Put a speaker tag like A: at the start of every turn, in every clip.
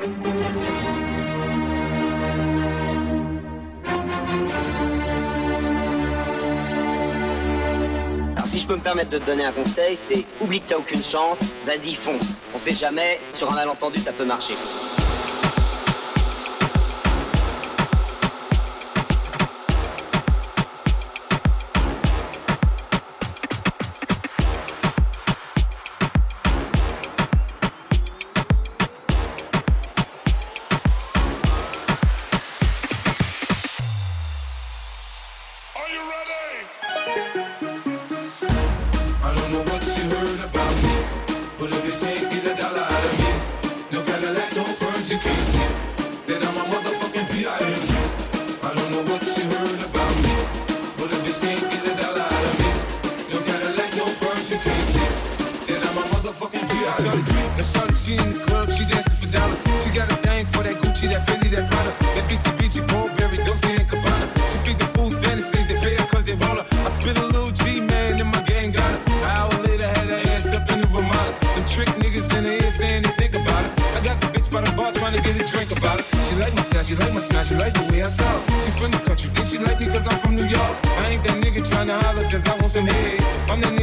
A: Alors si je peux me permettre de te donner un conseil, c'est oublie que t'as aucune chance, vas-y fonce. On sait jamais, sur un malentendu ça peut marcher.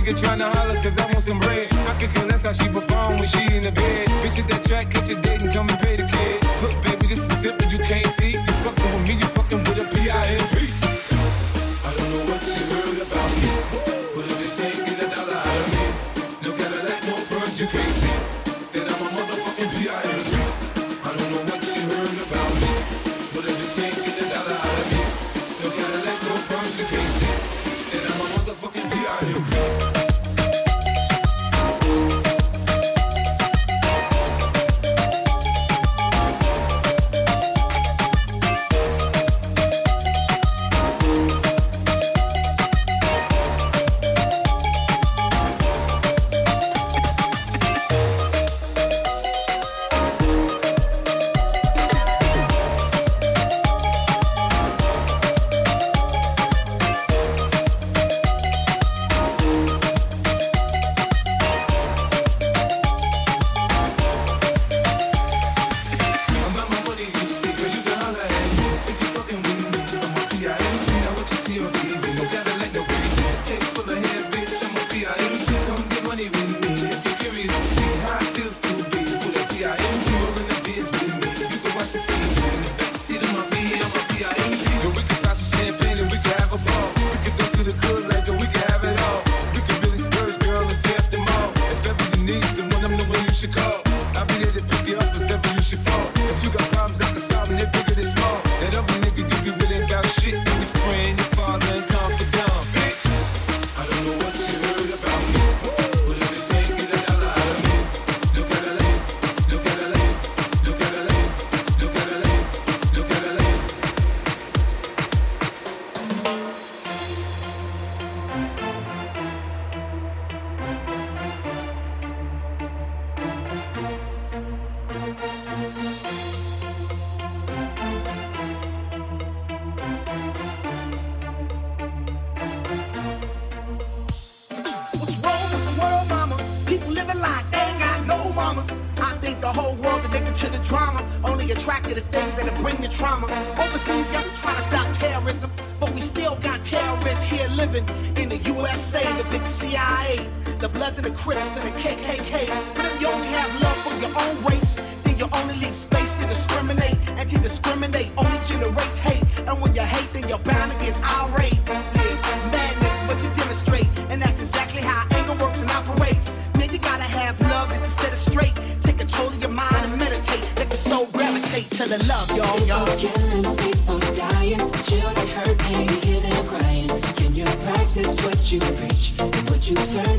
B: nigga tryna holler cause I want some bread. I could care less how she perform when she in the bed. Bitch at that track, catch your date and come and pay the kid. Look, baby, this is simple, you can't
C: see. You fucking with me,
B: you fucking with a
C: P.I.M.P. I don't know what
B: you heard about me, but if it's
C: taking a dollar out of me, no Cadillac, no perms, you can't see. you preach and what you turn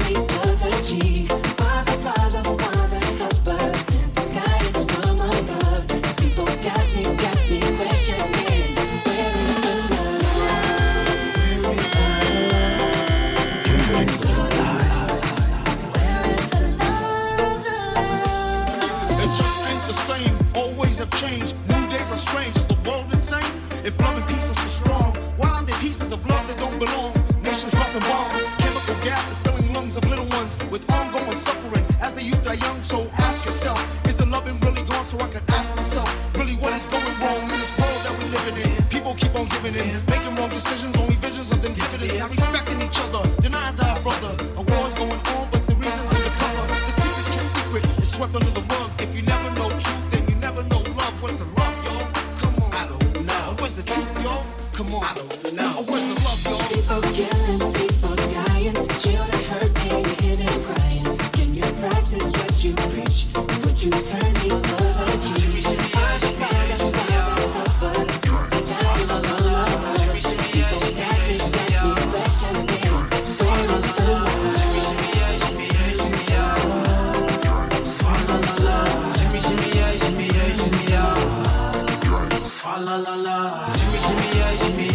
C: Yeah.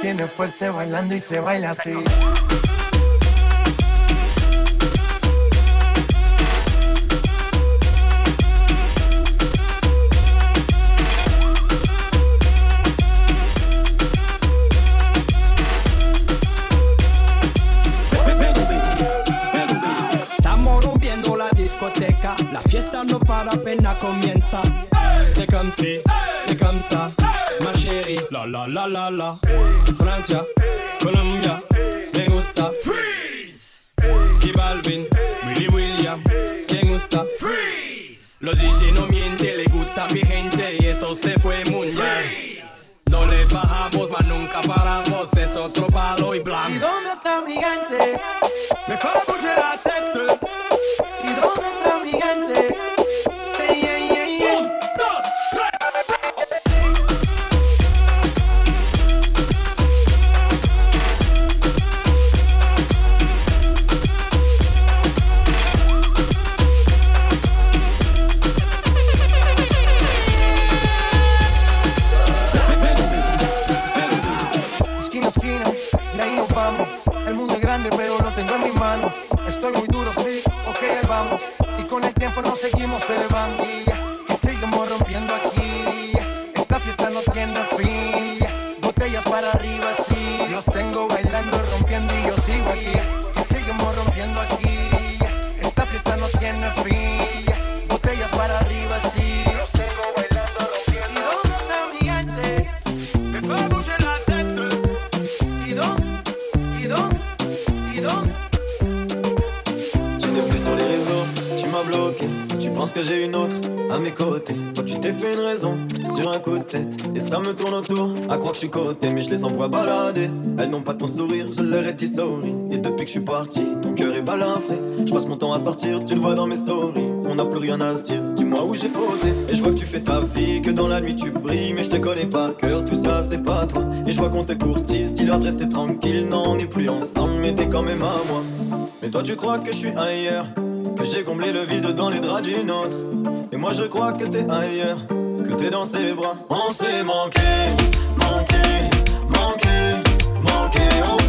C: tiene fuerte bailando y se baila así. Estamos rompiendo La discoteca, la fiesta no para, apenas comienza. Hey! C'est comme si, c'est comme ça. La la la la la. Francia, Colombia, me gusta. Freeze. K Balvin, Willy William, me gusta. Freeze. Los DJ no mienten, le gusta mi gente y
D: eso se fue mundial. No le bajamos, mas nunca paramos, es otro palo y blanco. ¿Y dónde está mi gente? Je suis coté. Mais je les envoie balader. Elles n'ont pas ton sourire, je leur ai dit sorry. Et depuis que je suis parti, ton cœur est balafré. Je passe mon temps à sortir, tu le vois dans mes stories. On n'a plus rien à se dire, dis-moi où j'ai fauté. Et je vois que tu fais ta vie, que dans la nuit tu brilles. Mais je te connais par cœur, tout ça c'est pas toi. Et je vois qu'on te courtise, dis-leur de rester tranquille. Non, on n'est plus ensemble, mais t'es quand même à moi. Mais toi tu crois que je suis ailleurs Que j'ai comblé le vide dans les draps d'une autre Et moi je crois que t'es ailleurs Que t'es dans ses bras On s'est manqué,
E: te oigo.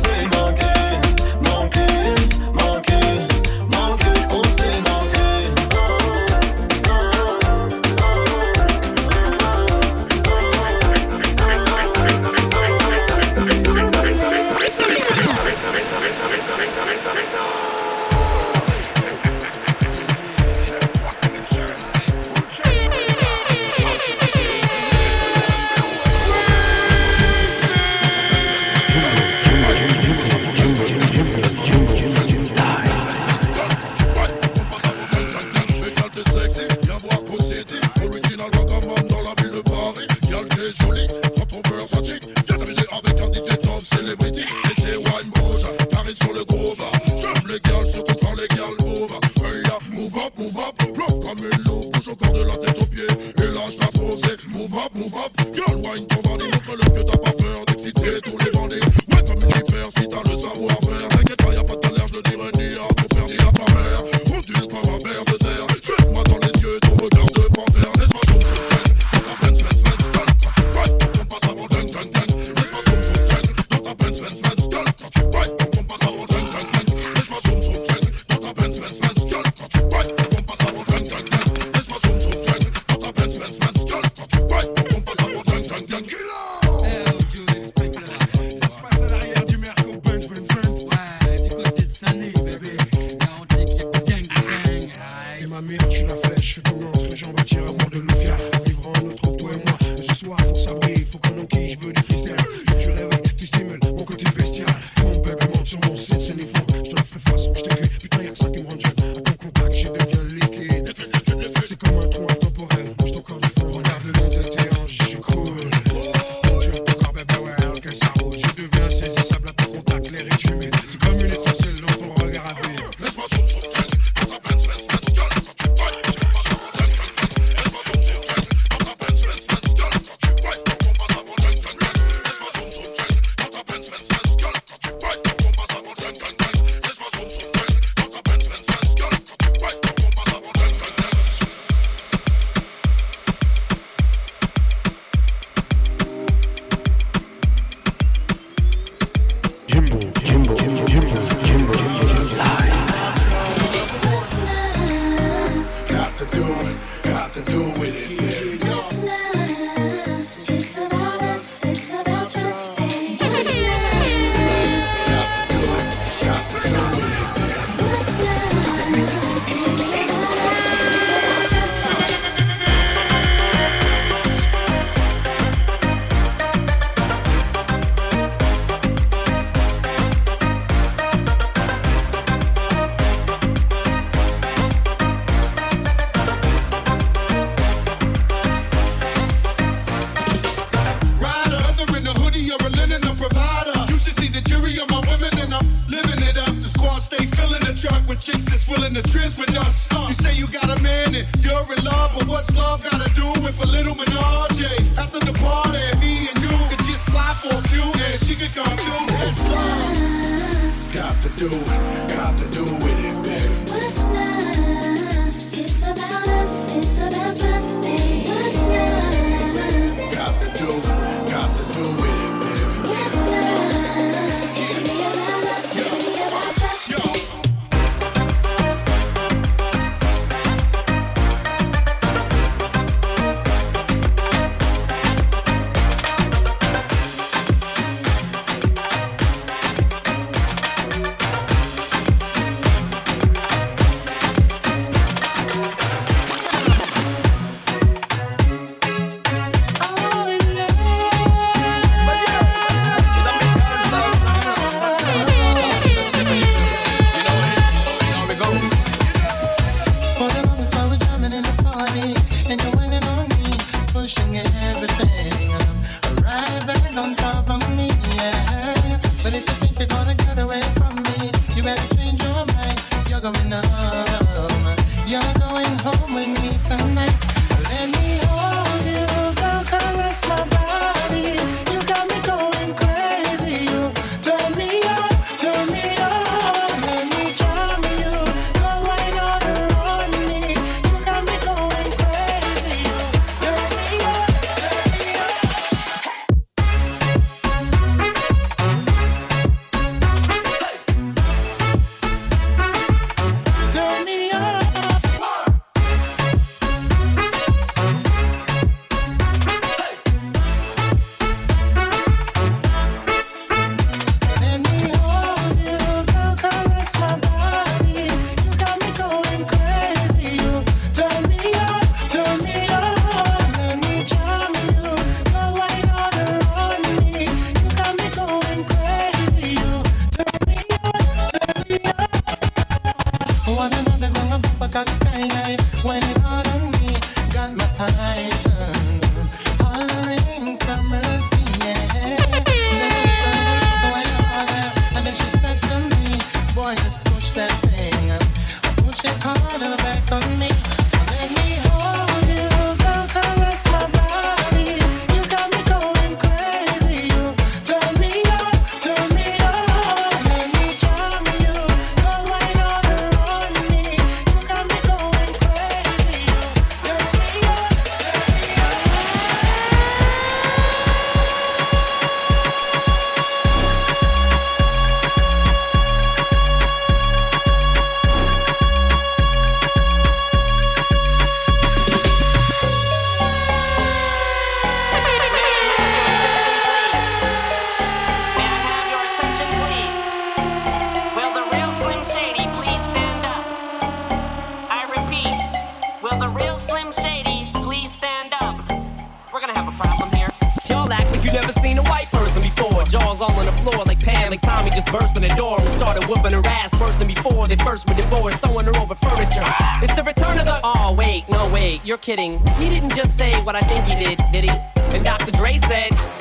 E: You're kidding. He didn't just say what I think he did, did he? And Dr. Dre said.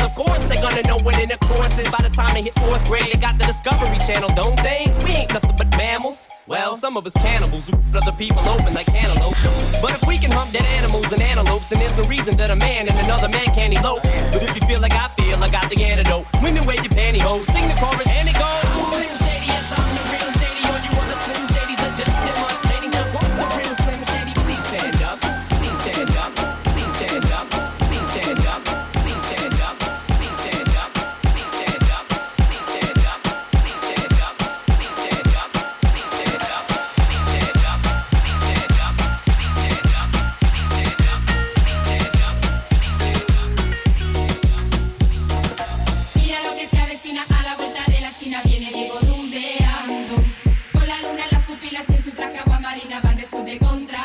E: Of course they're gonna know what in the course is. By the time they hit fourth grade, they got the Discovery Channel, don't they? We ain't nothing but mammals. Well, some of us cannibals who other people open like antelopes. But if we can hump dead animals and antelopes, then there's no reason that a man and another man can't elope. But if you feel like I feel, I got the antidote. Women wave your pantyhose, sing the chorus, and it goes.
F: de contra.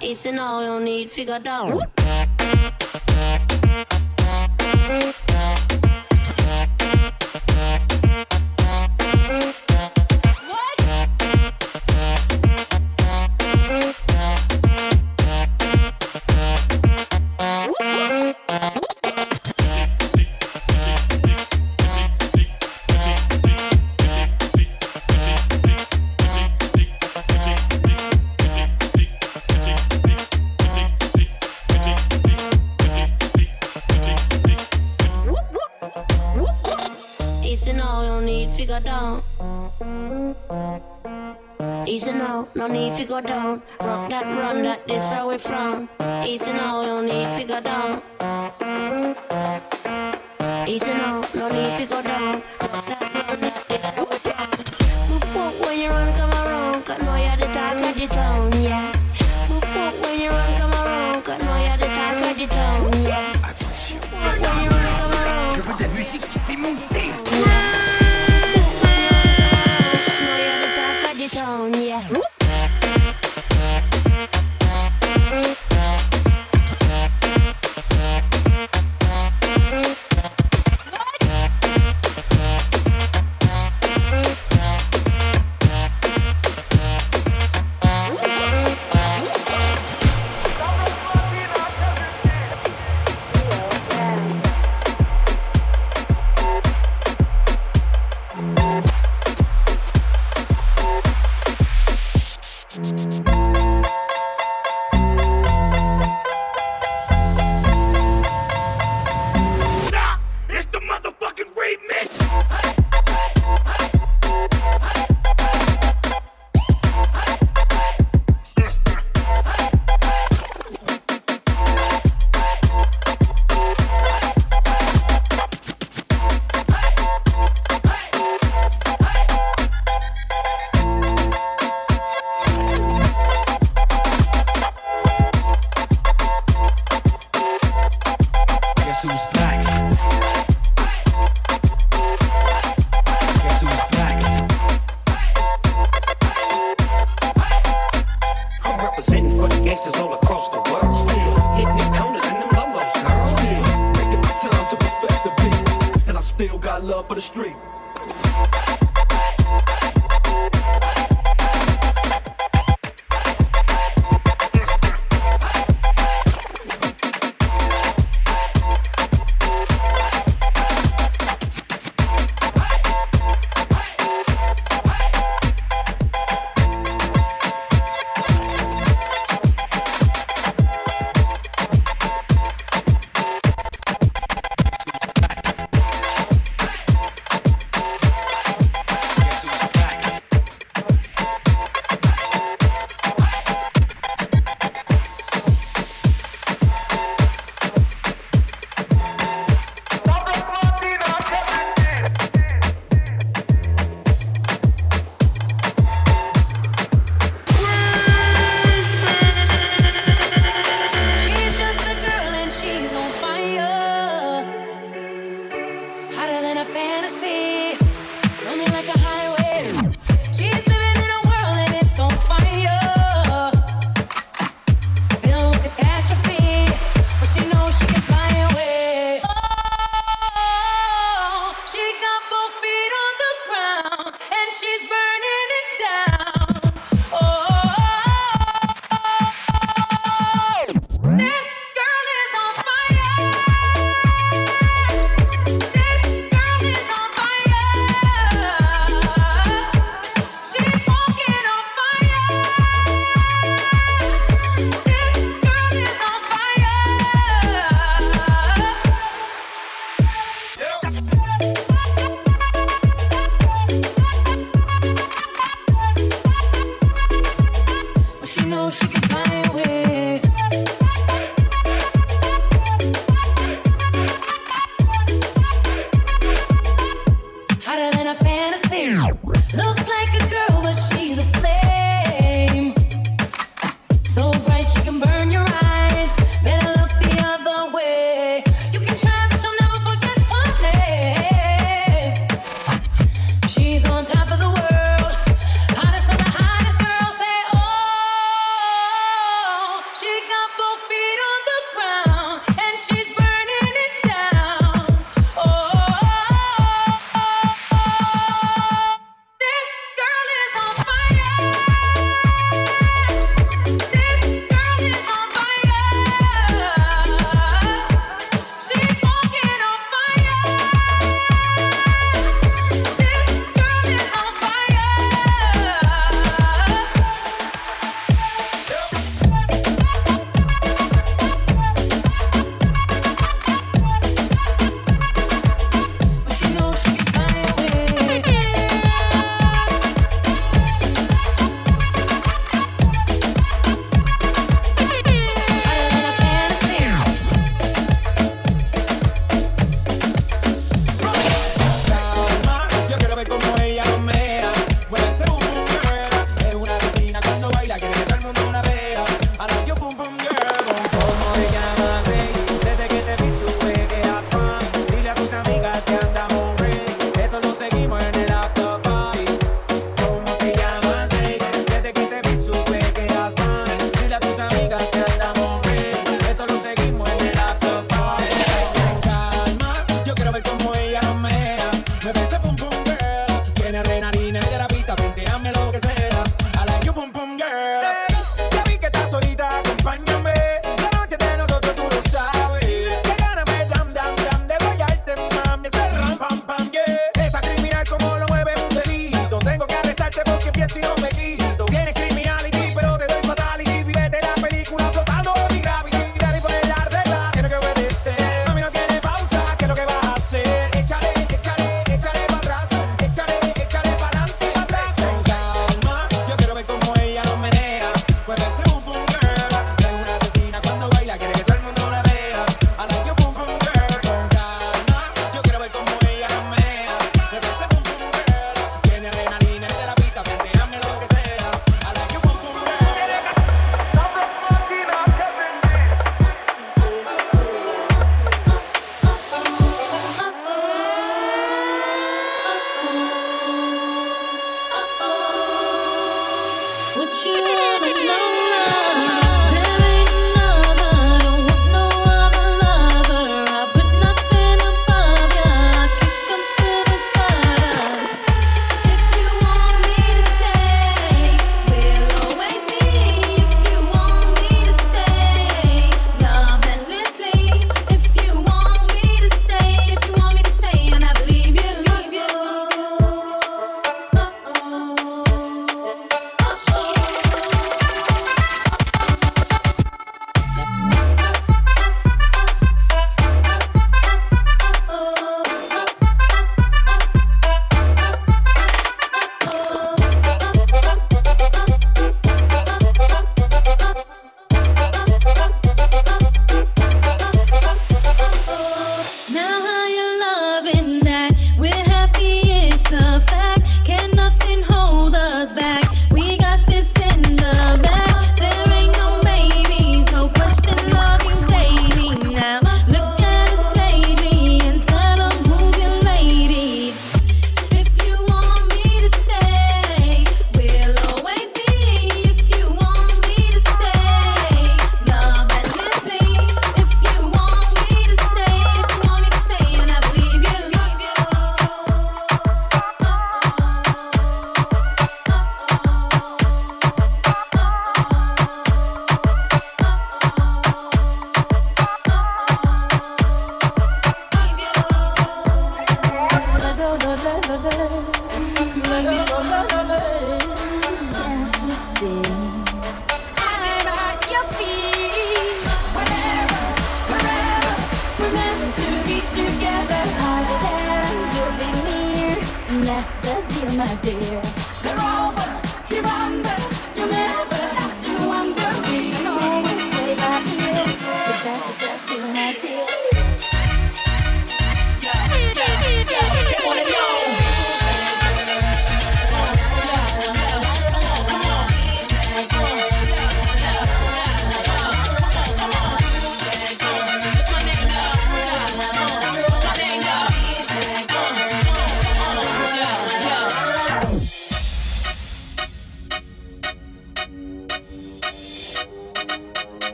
G: It's all you need, figure down.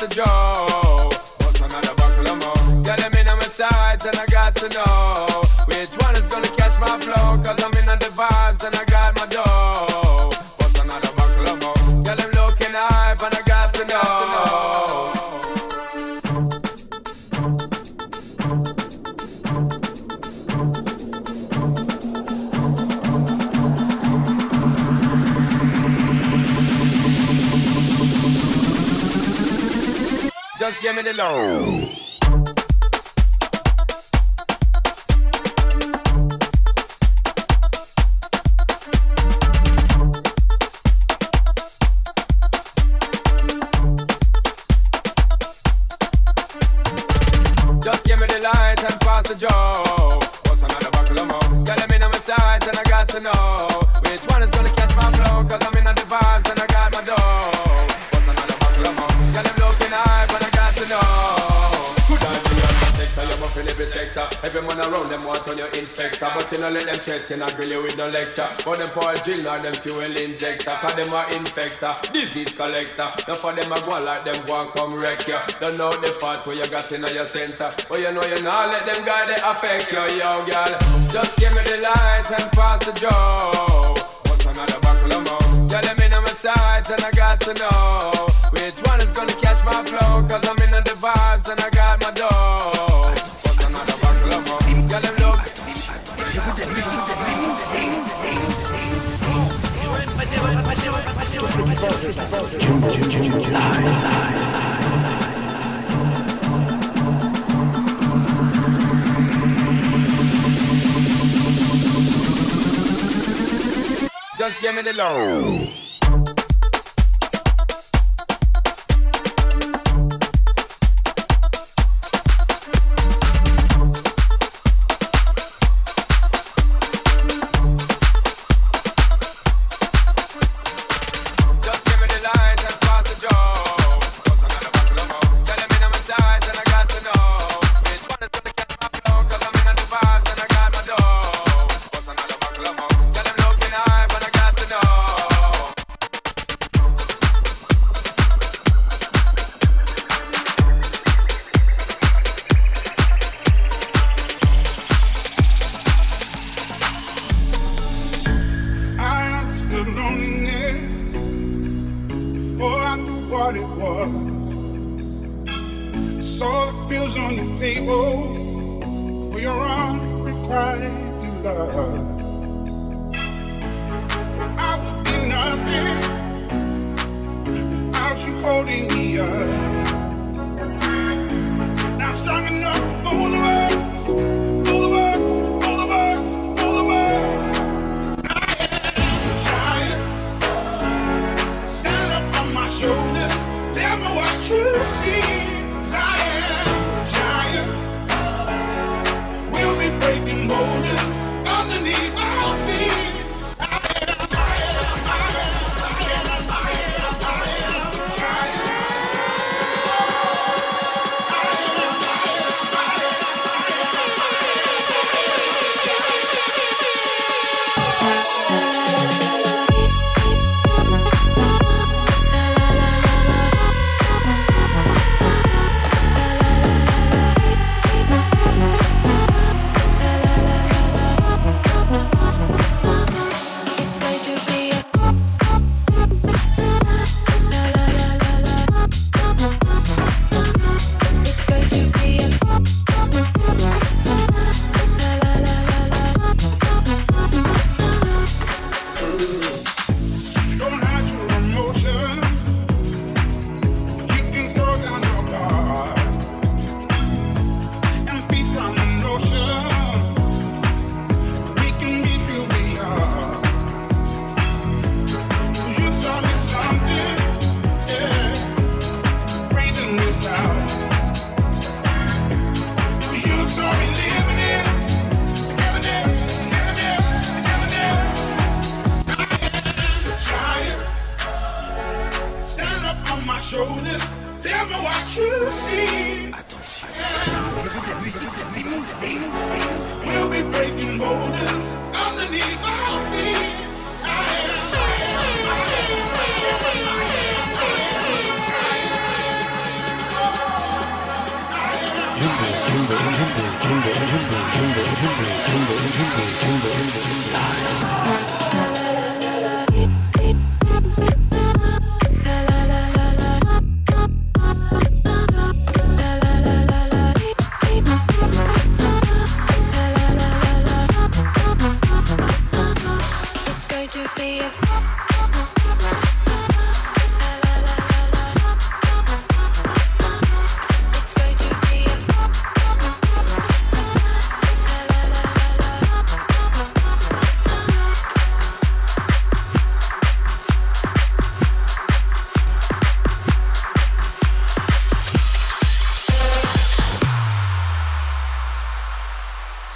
E: The joke. What's another buckle of more. Tell them in my sides and I got to know. Disease collector. Now for them a go like them go and come wreck ya. Don't know the part where you got in your center. But you know you not let them guys they affect you, yo girl. Just give me the light and pass the joe. What's another buckle of more? Yeah, let me know my sides and I got to know Just give me the low.
H: try to love. I would be nothing without you holding me up. And I'm strong enough for both of us.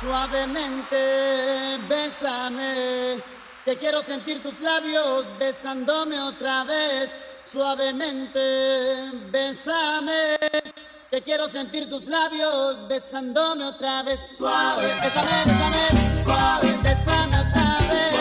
I: Suavemente, bésame. Te quiero sentir tus labios besándome otra vez. Suavemente, bésame. Te quiero sentir tus labios besándome otra vez. Suave, bésame, bésame. Suave, bésame otra vez.